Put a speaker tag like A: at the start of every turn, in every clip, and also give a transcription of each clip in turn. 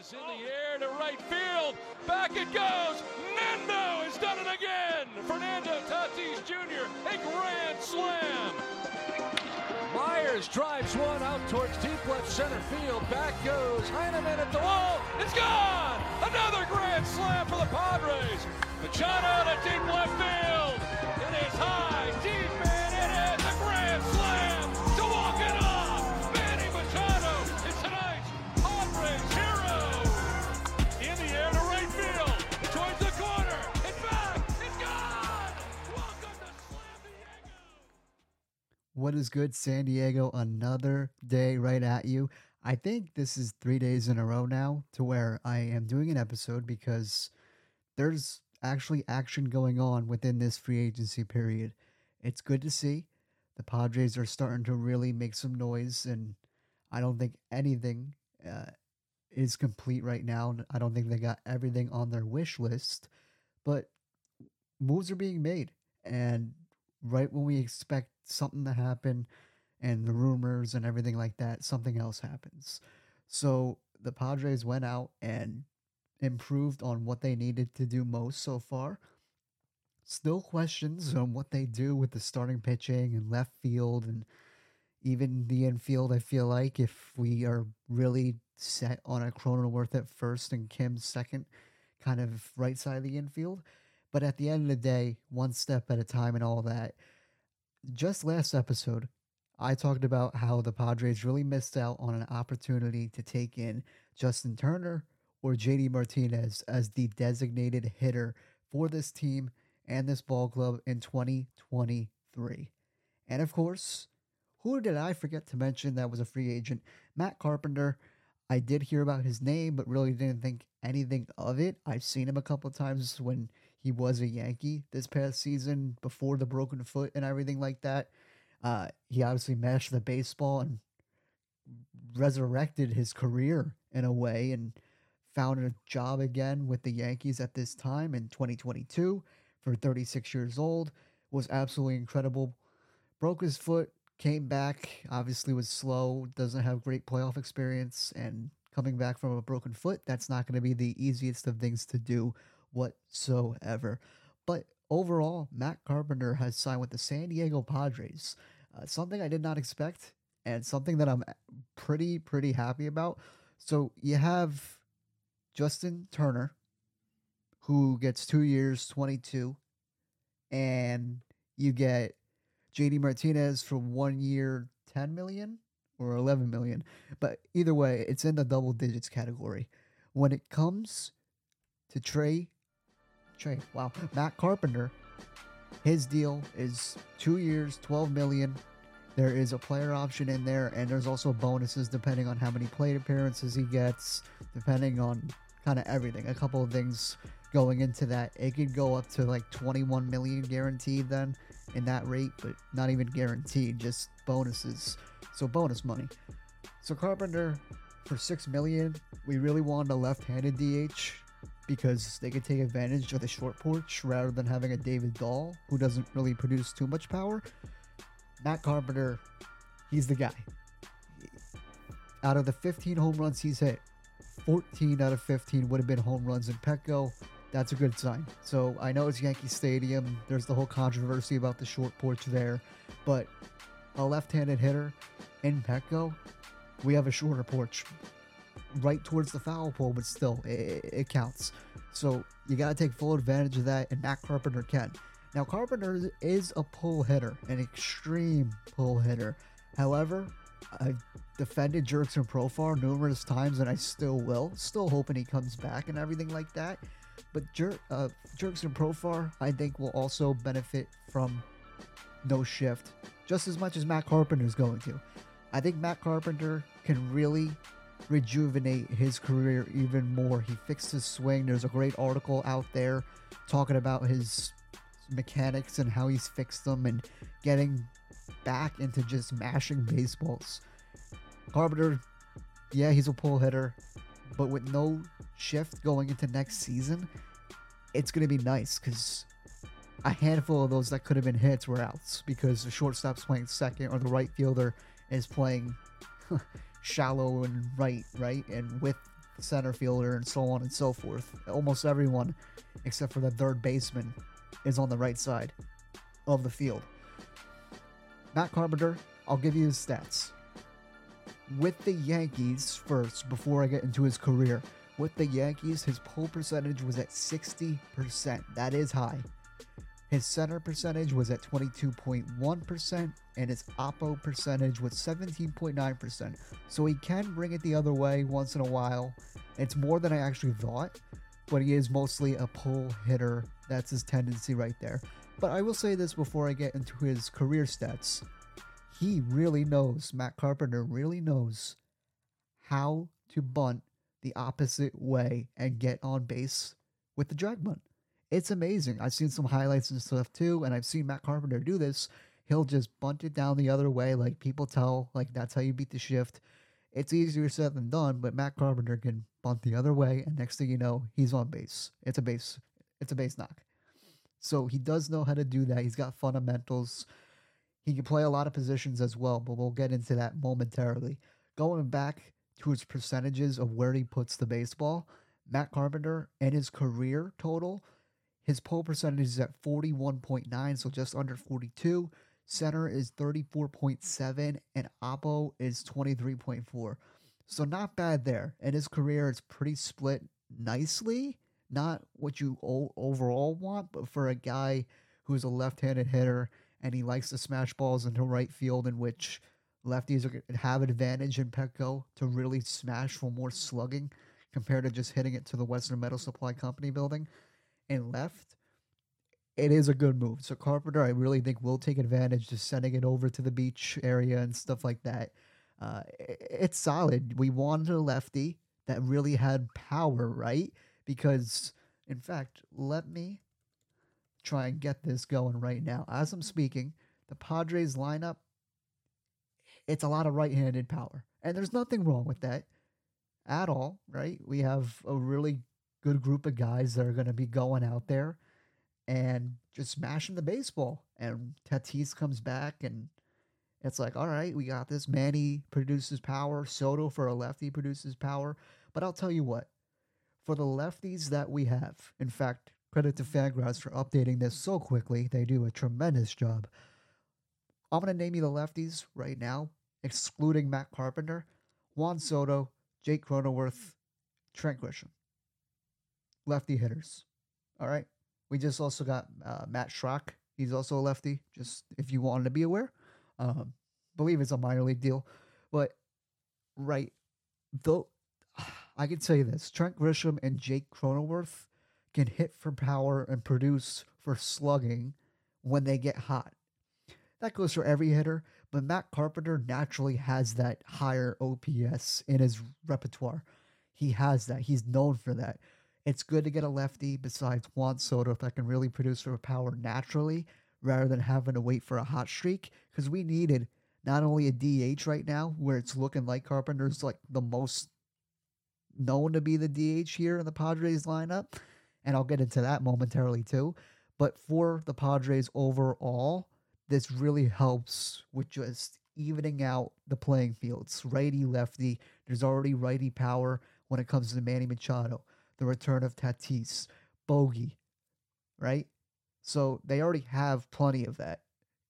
A: Is in the air to right field. Back it goes. Nando has done it again. Fernando Tatis Jr. A grand slam. Myers drives one out towards deep left center field. Back goes Heineman at the wall. It's gone. Another grand slam for the Padres. Machado to deep left field.
B: What is good, San Diego? Another day right at you. I think this is three days in a row now to where I am doing an episode because there's actually action going on within this free agency period. It's good to see. The Padres are starting to really make some noise, and I don't think anything uh, is complete right now. I don't think they got everything on their wish list, but moves are being made. And right when we expect something to happen and the rumors and everything like that, something else happens. So the Padres went out and improved on what they needed to do most so far. Still questions on what they do with the starting pitching and left field and even the infield. I feel like if we are really set on a Cronenworth at first and Kim second, kind of right side of the infield. But at the end of the day, one step at a time and all that. Just last episode, I talked about how the Padres really missed out on an opportunity to take in Justin Turner or JD Martinez as the designated hitter for this team and this ball club in 2023. And of course, who did I forget to mention that was a free agent? Matt Carpenter. I did hear about his name, but really didn't think anything of it. I've seen him a couple times when he was a Yankee this past season before the broken foot and everything like that. Uh, he obviously mashed the baseball and resurrected his career in a way and found a job again with the Yankees at this time in 2022 for 36 years old. Was absolutely incredible. Broke his foot, came back, obviously was slow, doesn't have great playoff experience, and coming back from a broken foot, that's not going to be the easiest of things to do whatsoever. But overall, Matt Carpenter has signed with the San Diego Padres, uh, something I did not expect, and something that I'm pretty, pretty happy about. So you have Justin Turner, who gets two years, 22, and you get JD Martinez for one year, 10 million or 11 million. But either way, it's in the double digits category. When it comes to Trey, Trey, wow, Matt Carpenter, his deal is two years, 12 million. There is a player option in there, and there's also bonuses depending on how many plate appearances he gets, depending on kind of everything. A couple of things going into that. It could go up to like 21 million guaranteed then in that rate, but not even guaranteed, just bonuses. So bonus money. So Carpenter for 6 million, we really wanted a left-handed DH because they could take advantage of the short porch rather than having a David Dahl who doesn't really produce too much power. Matt Carpenter, he's the guy. Out of the 15 home runs he's hit, 14 out of 15 would have been home runs in Petco. That's a good sign. So I know it's Yankee Stadium. There's the whole controversy about the short porch there, but a left-handed hitter in Petco, we have a shorter porch right towards the foul pole, but still, it, it counts. So you got to take full advantage of that, and Matt Carpenter can. Now, Carpenter is a pull hitter, an extreme pull hitter. However, I've defended Jurickson Profar numerous times, and I still will. Still hoping he comes back and everything like that. But Jer- uh, Profar, I think, will also benefit from no shift just as much as Matt Carpenter is going to. I think Matt Carpenter can really rejuvenate his career even more. He fixed his swing. There's a great article out there talking about his mechanics and how he's fixed them and getting back into just mashing baseballs. Carpenter, yeah, he's a pull hitter, but with no shift going into next season, it's going to be nice because a handful of those that could have been hits were outs because the shortstop's playing second or the right fielder is playing shallow and right, right? And with center fielder, and so on and so forth. Almost everyone, except for the third baseman, is on the right side of the field. Matt Carpenter, I'll give you his stats. With the Yankees first, before I get into his career, with the Yankees, his pull percentage was at 60%. That is high. His center percentage was at 22.1%, and his oppo percentage was 17.9%. So he can bring it the other way once in a while. It's more than I actually thought, but he is mostly a pull hitter. That's his tendency right there. But I will say this before I get into his career stats. He really knows, Matt Carpenter really knows how to bunt the opposite way and get on base with the drag bunt. It's amazing. I've seen some highlights and stuff too, and I've seen Matt Carpenter do this. He'll just bunt it down the other way, like people tell, like that's how you beat the shift. It's easier said than done, but Matt Carpenter can bunt the other way, and next thing you know, he's on base. It's a base. It's a base knock. So he does know how to do that. He's got fundamentals. He can play a lot of positions as well, but we'll get into that momentarily. Going back to his percentages of where he puts the baseball, Matt Carpenter and his career total his pull percentage is at 41.9, so just under 42. Center is 34.7, and Oppo is 23.4. So not bad there. And his career is pretty split nicely. Not what you overall want, but for a guy who's a left-handed hitter and he likes to smash balls into right field, in which lefties have advantage in Petco to really smash for more slugging compared to just hitting it to the Western Metal Supply Company building and left, it is a good move. So Carpenter, I really think will take advantage just sending it over to the beach area and stuff like that. Uh, it's solid. We wanted a lefty that really had power, right? Because, in fact, let me try and get this going right now. As I'm speaking, the Padres lineup, it's a lot of right handed power. And there's nothing wrong with that at all, right? We have a really good group of guys that are going to be going out there and just smashing the baseball. And Tatis comes back, and it's like, all right, we got this. Manny produces power. Soto for a lefty produces power. But I'll tell you what, for the lefties that we have, in fact, credit to Fangraphs for updating this so quickly. They do a tremendous job. I'm going to name you the lefties right now, excluding Matt Carpenter, Juan Soto, Jake Cronenworth, Trent Grisham lefty hitters. All right. We just also got uh, Matt Schrock. He's also a lefty, just if you wanted to be aware. Um, believe it's a minor league deal. But, right, though, I can tell you this Trent Grisham and Jake Cronenworth can hit for power and produce for slugging when they get hot. That goes for every hitter, but Matt Carpenter naturally has that higher OPS in his repertoire. He has that. He's known for that. It's good to get a lefty besides Juan Soto that can really produce for power naturally rather than having to wait for a hot streak because we needed not only a DH right now where it's looking like Carpenter's like the most known to be the DH here in the Padres lineup, and I'll get into that momentarily too. But for the Padres overall, this really helps with just evening out the playing fields. Righty, lefty. There's already righty power when it comes to Manny Machado the return of Tatis, Bogey, right? So they already have plenty of that.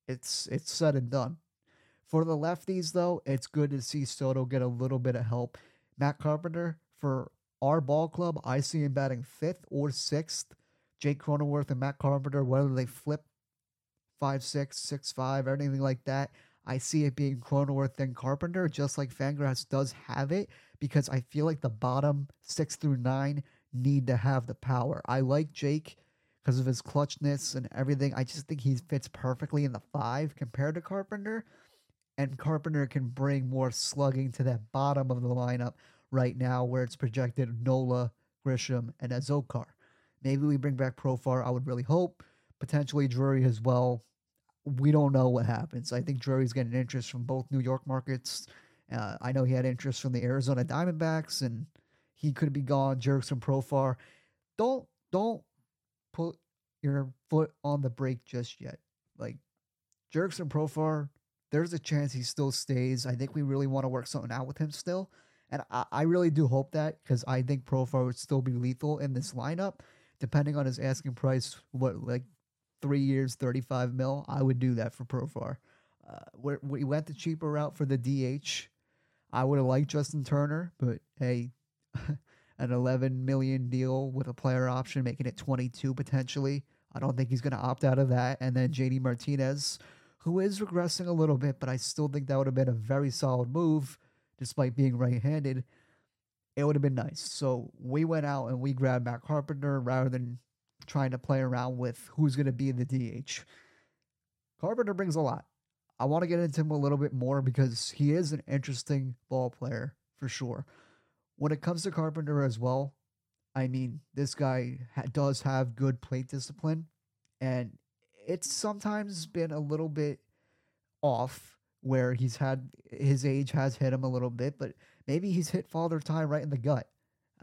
B: It's it's said and done. For the lefties, though, it's good to see Soto get a little bit of help. Matt Carpenter, for our ball club, I see him batting fifth or sixth. Jake Cronenworth and Matt Carpenter, whether they flip five six, six five, or anything like that, I see it being Cronenworth and Carpenter, just like Fangraphs does have it, because I feel like the bottom six through nine need to have the power. I like Jake because of his clutchness and everything. I just think he fits perfectly in the five compared to Carpenter. And Carpenter can bring more slugging to that bottom of the lineup right now where it's projected Nola, Grisham, and Azocar. Maybe we bring back Profar. I would really hope. Potentially Drury as well. We don't know what happens. I think Drury's getting interest from both New York markets. Uh, I know he had interest from the Arizona Diamondbacks and – he could be gone. Jurickson Profar. Don't don't put your foot on the brake just yet. Like Jurickson Profar, there's a chance he still stays. I think we really want to work something out with him still. And I, I really do hope that because I think Profar would still be lethal in this lineup, depending on his asking price. What like three years, thirty five mil? I would do that for Profar. Uh, we went the cheaper route for the DH. I would have liked Justin Turner, but hey, an 11 million deal with a player option, making it 22 potentially. I don't think he's going to opt out of that. And then JD Martinez, who is regressing a little bit, but I still think that would have been a very solid move, despite being right handed. It would have been nice. So we went out and we grabbed Matt Carpenter rather than trying to play around with who's going to be the DH. Carpenter brings a lot. I want to get into him a little bit more because he is an interesting ball player for sure. When it comes to Carpenter as well, I mean, this guy ha- does have good plate discipline, and it's sometimes been a little bit off where he's had his age has hit him a little bit, but maybe he's hit Father Time right in the gut.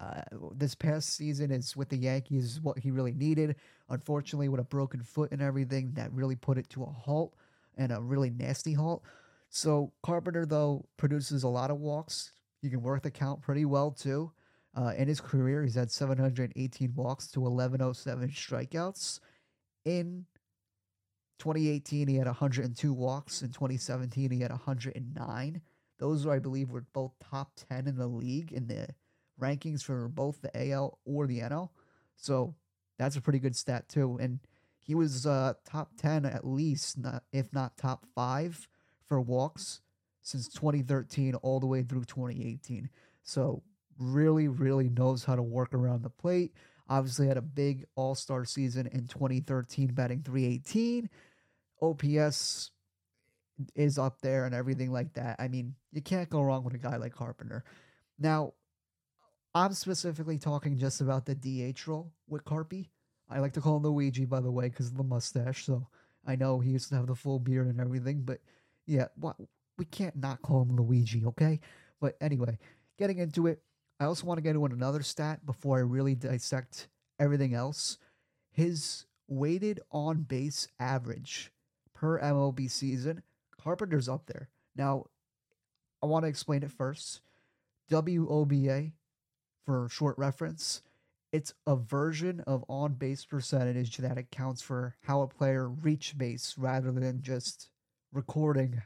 B: Uh, this past season is with the Yankees what he really needed. Unfortunately, with a broken foot and everything, that really put it to a halt and a really nasty halt. So Carpenter though produces a lot of walks. He can work the count pretty well too. Uh, in his career, he's had 718 walks to 1107 strikeouts. In 2018, he had 102 walks. In 2017, he had 109. Those, I believe, were both top 10 in the league in the rankings for both the AL or the NL. So that's a pretty good stat too. And he was uh, top 10 at least, not, if not top five for walks since 2013 all the way through 2018. So really, really knows how to work around the plate. Obviously had a big all-star season in 2013 batting 318. OPS is up there and everything like that. I mean, you can't go wrong with a guy like Carpenter. Now, I'm specifically talking just about the DH role with Carpy. I like to call him Luigi, by the way, because of the mustache. So I know he used to have the full beard and everything, but yeah, what we can't not call him Luigi, okay? But anyway, getting into it, I also want to get into another stat before I really dissect everything else. His weighted on base average per MLB season, Carpenter's up there. Now, I want to explain it first. WOBA, for short reference, it's a version of on base percentage that accounts for how a player reach base rather than just recording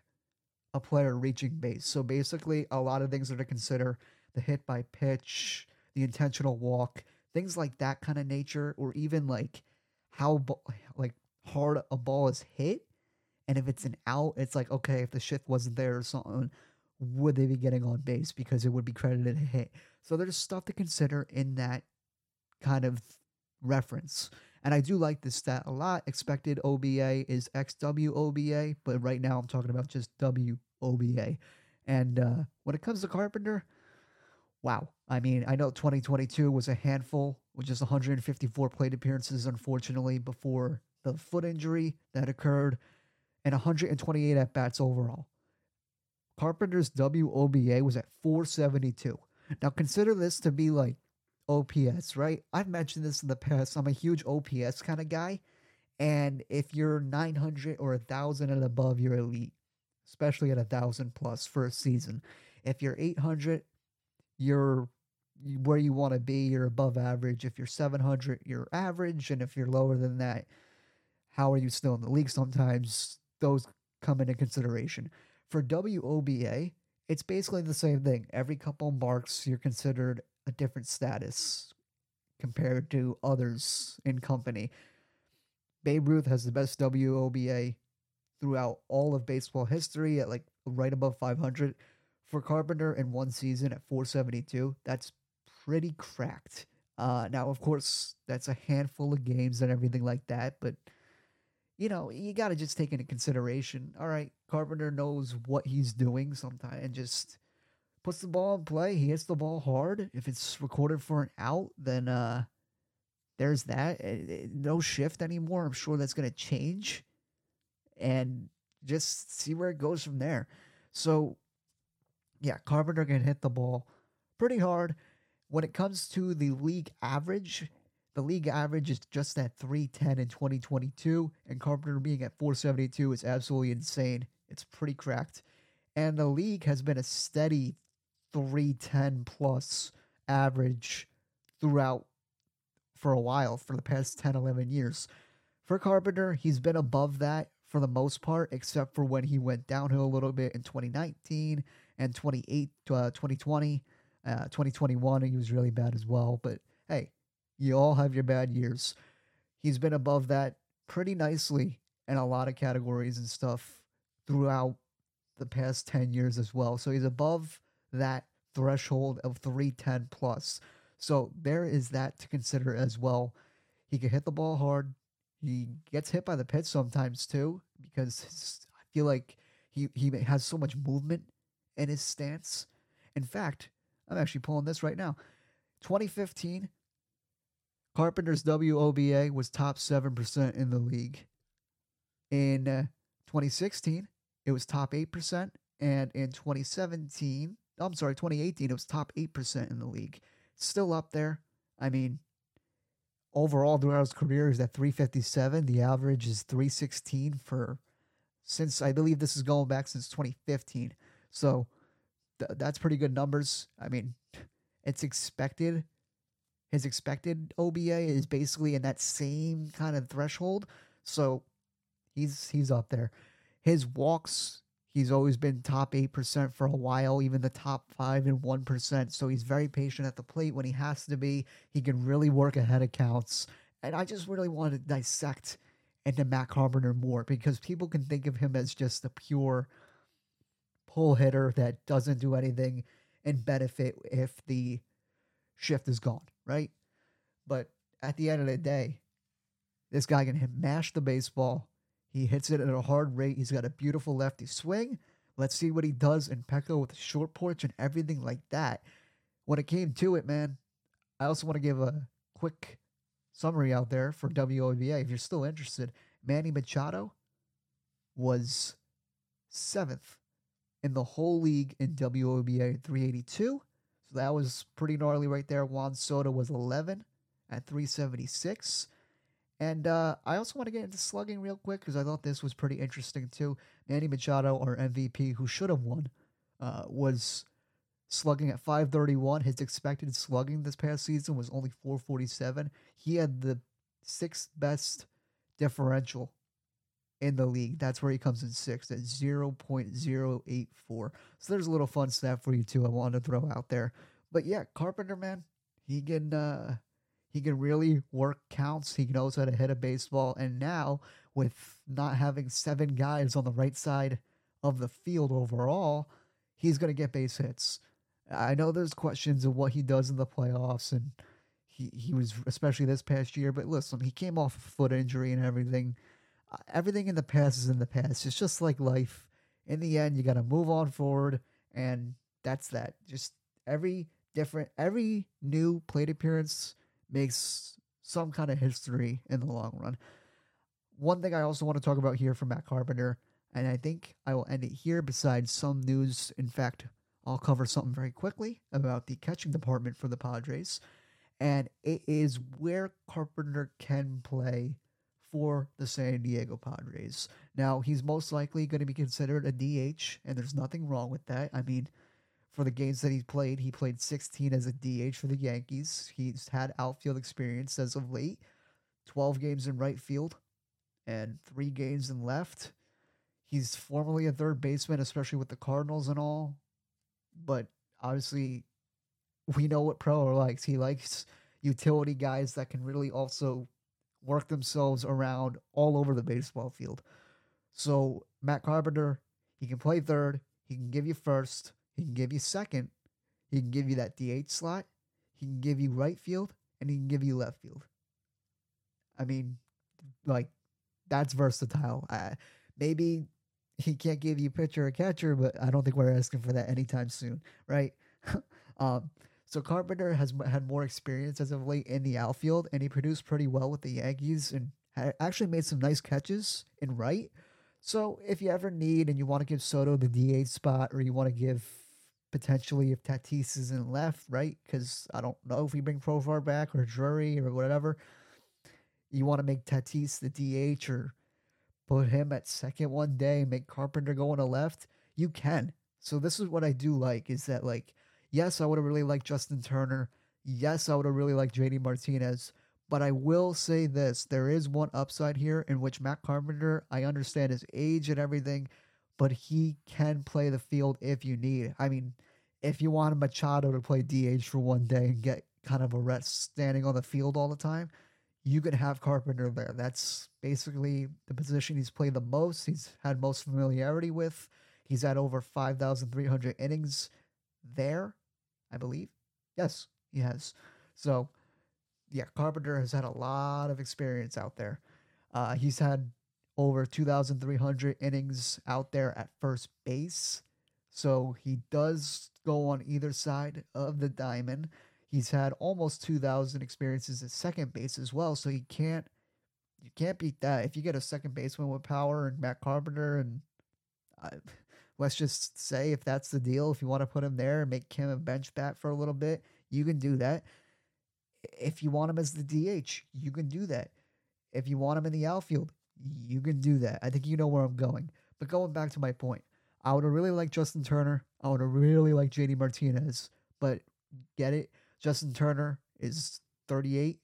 B: a player reaching base. So basically, a lot of things are to consider the hit by pitch, the intentional walk, things like that kind of nature, or even like how like hard a ball is hit. And if it's an out, it's like okay, if the shift wasn't there or something, would they be getting on base because it would be credited a hit? So there's stuff to consider in that kind of reference. And I do like this stat a lot. Expected OBA is XWOBA, but right now I'm talking about just WOBA. And uh, when it comes to Carpenter, wow. I mean, I know 2022 was a handful with just 154 plate appearances, unfortunately, before the foot injury that occurred, and 128 at bats overall. Carpenter's WOBA was at 472. Now, consider this to be like OPS, right? I've mentioned this in the past. I'm a huge OPS kind of guy. And if you're 900 or 1,000 and above, you're elite, especially at a 1,000 plus for a season. If you're 800, you're where you want to be. You're above average. If you're 700, you're average. And if you're lower than that, how are you still in the league? Sometimes those come into consideration. For WOBA, it's basically the same thing. Every couple marks, you're considered a different status compared to others in company. Babe Ruth has the best WOBA throughout all of baseball history at like right above 500. For Carpenter in one season at 472, that's pretty cracked. Uh, now, of course, that's a handful of games and everything like that, but you know, you got to just take into consideration. All right, Carpenter knows what he's doing sometimes and just puts the ball in play. He hits the ball hard. If it's recorded for an out, then uh, there's that. Eh, eh, no shift anymore. I'm sure that's going to change, and just see where it goes from there. So, yeah, Carpenter can hit the ball pretty hard. When it comes to the league average, the league average is just at 310 in 2022, and Carpenter being at 472 is absolutely insane. It's pretty cracked. And the league has been a steady 310 plus average throughout for a while for the past 10 11 years for carpenter he's been above that for the most part except for when he went downhill a little bit in 2019 and 28 uh, 2020 uh, 2021 he was really bad as well but hey you all have your bad years he's been above that pretty nicely in a lot of categories and stuff throughout the past 10 years as well. So he's above that threshold of 310 plus. So there is that to consider as well. He can hit the ball hard. He gets hit by the pitch sometimes too because I feel like he, he has so much movement in his stance. In fact, I'm actually pulling this right now. 2015, Carpenter's WOBA was top 7% in the league. In uh, 2016, it was top 8%. And in 2017, I'm sorry, 2018, it was top 8% in the league. Still up there. I mean, overall throughout his career is at 357. The average is 316 for since I believe this is going back since 2015. So th- that's pretty good numbers. I mean, it's expected. His expected OBA is basically in that same kind of threshold. So he's he's up there. His walks, he's always been top 8% for a while, even the top 5 and 1%. So he's very patient at the plate when he has to be. He can really work ahead of counts. And I just really want to dissect into Matt Carpenter more because people can think of him as just a pure pull hitter that doesn't do anything and benefit if the shift is gone, right? But at the end of the day, this guy can mash the baseball he hits it at a hard rate. He's got a beautiful lefty swing. Let's see what he does in Petco with short porch and everything like that. When it came to it, man, I also want to give a quick summary out there for WOBA. If you're still interested, Manny Machado was seventh in the whole league in WOBA 382. So that was pretty gnarly right there. Juan Soto was 11 at 376. And uh, I also want to get into slugging real quick because I thought this was pretty interesting too. Manny Machado, our MVP, who should have won, uh, was slugging at 531. His expected slugging this past season was only 447. He had the sixth best differential in the league. That's where he comes in sixth at 0.084. So there's a little fun stat for you too I wanted to throw out there. But yeah, Carpenter, man, he can uh, he can really work counts. He knows how to hit a baseball. And now, with not having seven guys on the right side of the field overall, he's going to get base hits. I know there's questions of what he does in the playoffs, and he, he was, especially this past year, but listen, he came off a foot injury and everything. Uh, everything in the past is in the past. It's just like life. In the end, you got to move on forward, and that's that. Just every different, every new plate appearance makes some kind of history in the long run. One thing I also want to talk about here for Matt Carpenter, and I think I will end it here besides some news. In fact, I'll cover something very quickly about the catching department for the Padres. And it is where Carpenter can play for the San Diego Padres. Now, he's most likely going to be considered a DH, and there's nothing wrong with that. I mean, for the games that he's played. He played 16 as a DH for the Yankees. He's had outfield experience as of late 12 games in right field and three games in left. He's formerly a third baseman, especially with the Cardinals and all. But obviously, we know what Preller likes. He likes utility guys that can really also work themselves around all over the baseball field. So, Matt Carpenter, he can play third, he can give you first, he can give you second. He can give you that DH slot. He can give you right field, and he can give you left field. I mean, like that's versatile. Uh, maybe he can't give you pitcher or catcher, but I don't think we're asking for that anytime soon, right? um, so Carpenter has had more experience as of late in the outfield, and he produced pretty well with the Yankees and actually made some nice catches in right. So if you ever need and you want to give Soto the DH spot, or you want to give potentially if Tatis isn't left, right? Because I don't know if we bring Profar back or Drury or whatever. You want to make Tatis the DH or put him at second one day, make Carpenter go on a left. You can. So this is what I do like is that like Yes, I would have really liked Justin Turner. Yes, I would have really liked JD Martinez. But I will say this there is one upside here in which Matt Carpenter, I understand his age and everything, but he can play the field if you need. I mean, if you want Machado to play DH for one day and get kind of a rest standing on the field all the time, you can have Carpenter there. That's basically the position he's played the most. He's had most familiarity with. He's had over 5,300 innings there, I believe. Yes, he has. So, yeah, Carpenter has had a lot of experience out there. Uh, he's had over 2,300 innings out there at first base. So he does go on either side of the diamond. He's had almost 2,000 experiences at second base as well. So you can't you can't beat that. If you get a second baseman with power and Matt Carpenter, and let's just say if that's the deal, if you want to put him there and make him a bench bat for a little bit, you can do that. If you want him as the DH, you can do that. If you want him in the outfield, you can do that. I think you know where I'm going. But going back to my point, I would have really liked Justin Turner. I would have really liked JD Martinez. But get it? Justin Turner is 38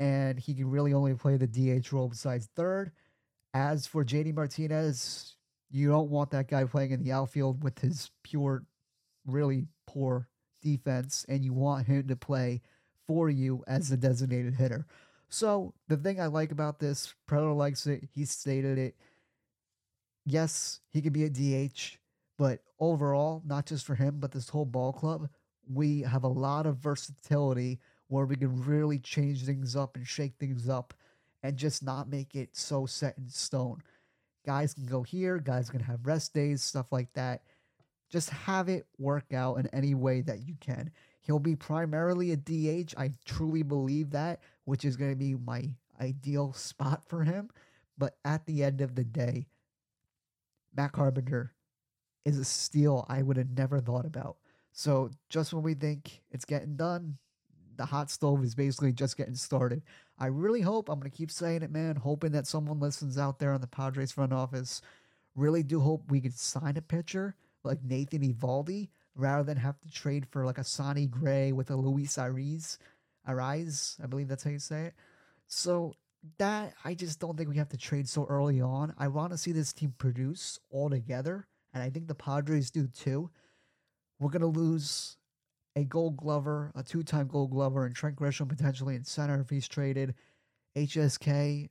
B: and he can really only play the DH role besides third. As for JD Martinez, you don't want that guy playing in the outfield with his pure, really poor defense, and you want him to play for you as the designated hitter. So the thing I like about this, Preller likes it. He stated it. Yes, he could be a DH, but overall, not just for him, but this whole ball club, we have a lot of versatility where we can really change things up and shake things up and just not make it so set in stone. Guys can go here, guys can have rest days, stuff like that. Just have it work out in any way that you can. He'll be primarily a DH. I truly believe that, which is going to be my ideal spot for him. But at the end of the day, Matt Carpenter is a steal I would have never thought about. So just when we think it's getting done, the hot stove is basically just getting started. I really hope, I'm going to keep saying it, man, hoping that someone listens out there in the Padres front office. Really do hope we can sign a pitcher like Nathan Eovaldi rather than have to trade for like a Sonny Gray with a Luis Ariz. Arraez, I believe that's how you say it. So that I just don't think we have to trade so early on. I want to see this team produce all together, and I think the Padres do too. We're gonna lose a Gold Glover, a two-time Gold Glover, and Trent Grisham potentially in center if he's traded. HSK,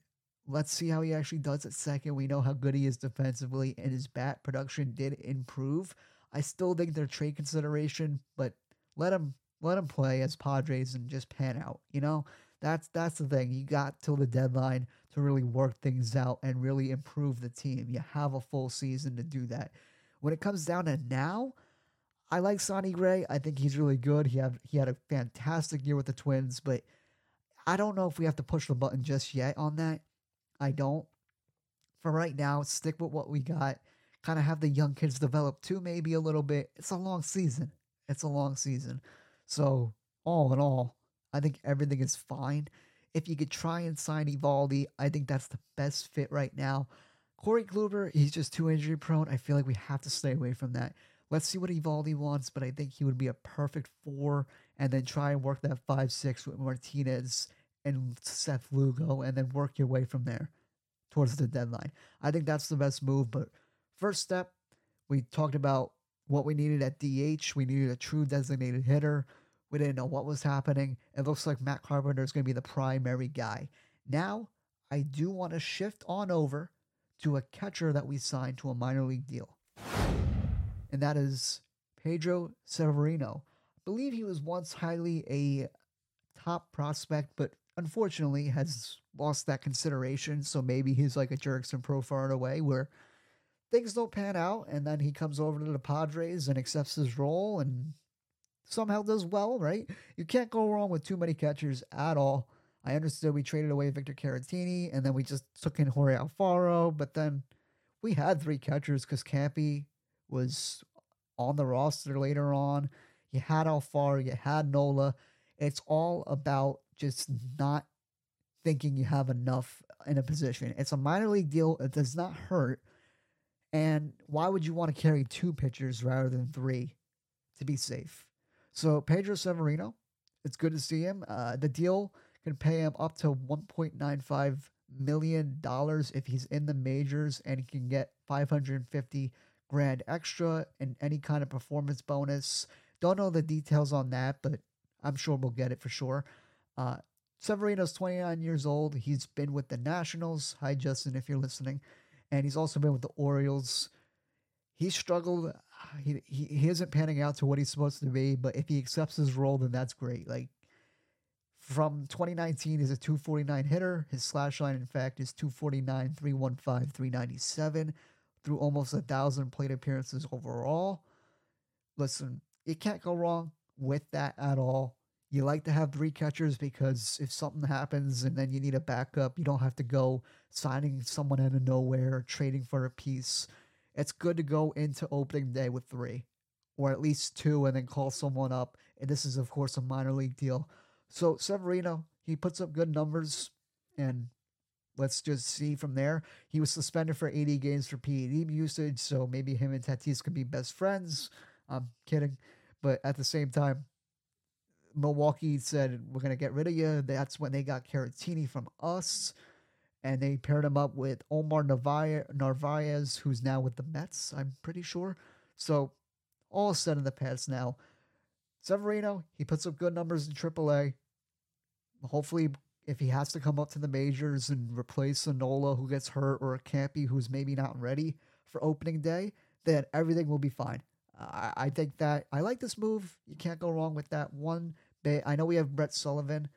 B: let's see how he actually does at second. We know how good he is defensively, and his bat production did improve. I still think they're trade consideration, but let him let him play as Padres and just pan out. You know, that's that's the thing. You got till the deadline to really work things out and really improve the team. You have a full season to do that. When it comes down to now, I like Sonny Gray. I think he's really good. He had he had a fantastic year with the Twins, but I don't know if we have to push the button just yet on that. I don't. For right now, stick with what we got. Kind of have the young kids develop too, maybe a little bit. It's a long season. It's a long season. So, all in all, I think everything is fine. If you could try and sign Eovaldi, I think that's the best fit right now. Corey Kluber, he's just too injury prone. I feel like we have to stay away from that. Let's see what Eovaldi wants, but I think he would be a perfect four and then try and work that five six with Martinez and Seth Lugo and then work your way from there towards the deadline. I think that's the best move. But first step, we talked about what we needed at DH. We needed a true designated hitter. We didn't know what was happening. It looks like Matt Carpenter is going to be the primary guy. Now, I do want to shift on over to a catcher that we signed to a minor league deal. And that is Pedro Severino. I believe he was once highly a top prospect, but unfortunately has lost that consideration. So maybe he's like a Jurickson Profar away where things don't pan out and then he comes over to the Padres and accepts his role and somehow does well, right? You can't go wrong with too many catchers at all. I understood we traded away Victor Caratini and then we just took in Jorge Alfaro, but then we had three catchers because Campy was on the roster later on. You had Alfaro, you had Nola. It's all about just not thinking you have enough in a position. It's a minor league deal. It does not hurt. And why would you want to carry two pitchers rather than three to be safe? So Pedro Severino, it's good to see him. Uh, the deal can pay him up to 1.95 million dollars if he's in the majors, and he can get 550 grand extra and any kind of performance bonus. Don't know the details on that, but I'm sure we'll get it for sure. Uh, Severino's 29 years old. He's been with the Nationals. Hi, Justin, if you're listening. And he's also been with the Orioles. He struggled. He, he, he isn't panning out to what he's supposed to be, but if he accepts his role, then that's great. Like, from 2019, he's a 249 hitter. His slash line, in fact, is 249, 315, 397 through almost a thousand plate appearances overall. Listen, you can't go wrong with that at all. You like to have three catchers because if something happens and then you need a backup, you don't have to go signing someone out of nowhere, trading for a piece. It's good to go into opening day with three, or at least two, and then call someone up. And this is, of course, a minor league deal. So Severino, he puts up good numbers, and let's just see from there. He was suspended for 80 games for PED usage, so maybe him and Tatis could be best friends. I'm kidding, but at the same time, Milwaukee said we're gonna get rid of you. That's when they got Caratini from us, and they paired him up with Omar Narvaez, who's now with the Mets. I'm pretty sure. So all said in the past now. Severino, he puts up good numbers in AAA. Hopefully, if he has to come up to the majors and replace a Nola who gets hurt or Campy who's maybe not ready for opening day, then everything will be fine. I, I think that I like this move. You can't go wrong with that one. I know we have Brett Sullivan.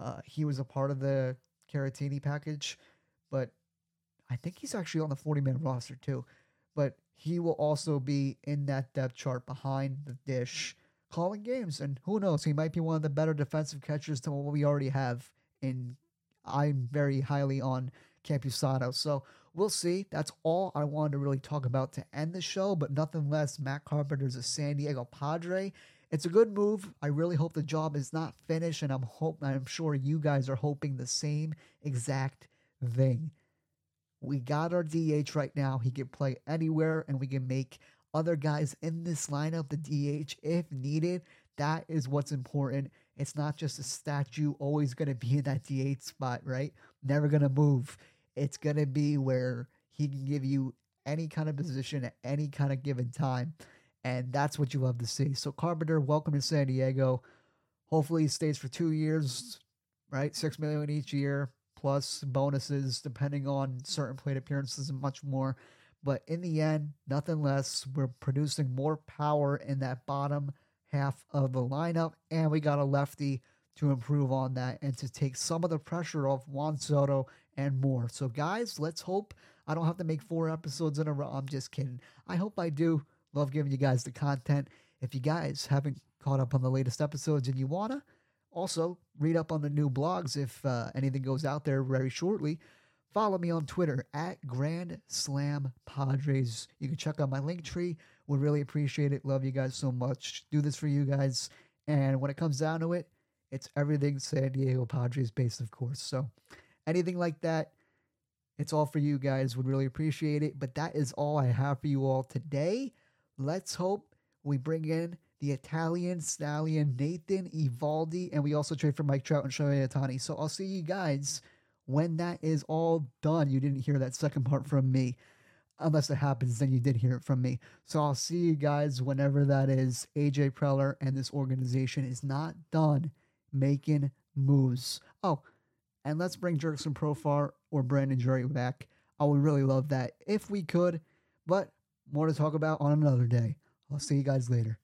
B: Uh, he was a part of the Caratini package, but I think he's actually on the 40 man roster too. But he will also be in that depth chart behind the dish calling games. And who knows, he might be one of the better defensive catchers than what we already have. And I'm very highly on Campusano. So we'll see. That's all I wanted to really talk about to end the show, but nothing less. Matt Carpenter's a San Diego Padre. It's a good move. I really hope the job is not finished, and I'm hope I'm sure you guys are hoping the same exact thing. We got our DH right now. He can play anywhere, and we can make other guys in this lineup the DH if needed. That is what's important. It's not just a statue always going to be in that DH spot, right? Never going to move. It's going to be where he can give you any kind of position at any kind of given time. And that's what you love to see. So, Carpenter, welcome to San Diego. Hopefully, he stays for two years, right? Six million each year, plus bonuses depending on certain plate appearances and much more. But in the end, nothing less. We're producing more power in that bottom half of the lineup, and we got a lefty to improve on that and to take some of the pressure off Juan Soto and more. So, guys, let's hope I don't have to make four episodes in a row. I'm just kidding. I hope I do. Love giving you guys the content. If you guys haven't caught up on the latest episodes and you wanna, also read up on the new blogs if uh, anything goes out there very shortly. Follow me on Twitter at Grand Slam Padres. You can check out my link tree. Would really appreciate it. Love you guys so much. Do this for you guys. And when it comes down to it, it's everything San Diego Padres based, of course. So anything like that, it's all for you guys. Would really appreciate it. But that is all I have for you all today. Let's hope we bring in the Italian stallion Nathan Eovaldi, and we also trade for Mike Trout and Shohei Ohtani. So I'll see you guys when that is all done. You didn't hear that second part from me. Unless it happens, then you did hear it from me. So I'll see you guys whenever that is. AJ Preller and this organization is not done making moves. Oh, and let's bring Jurickson Profar or Brandon Drury back. I would really love that if we could, but more to talk about on another day. I'll see you guys later.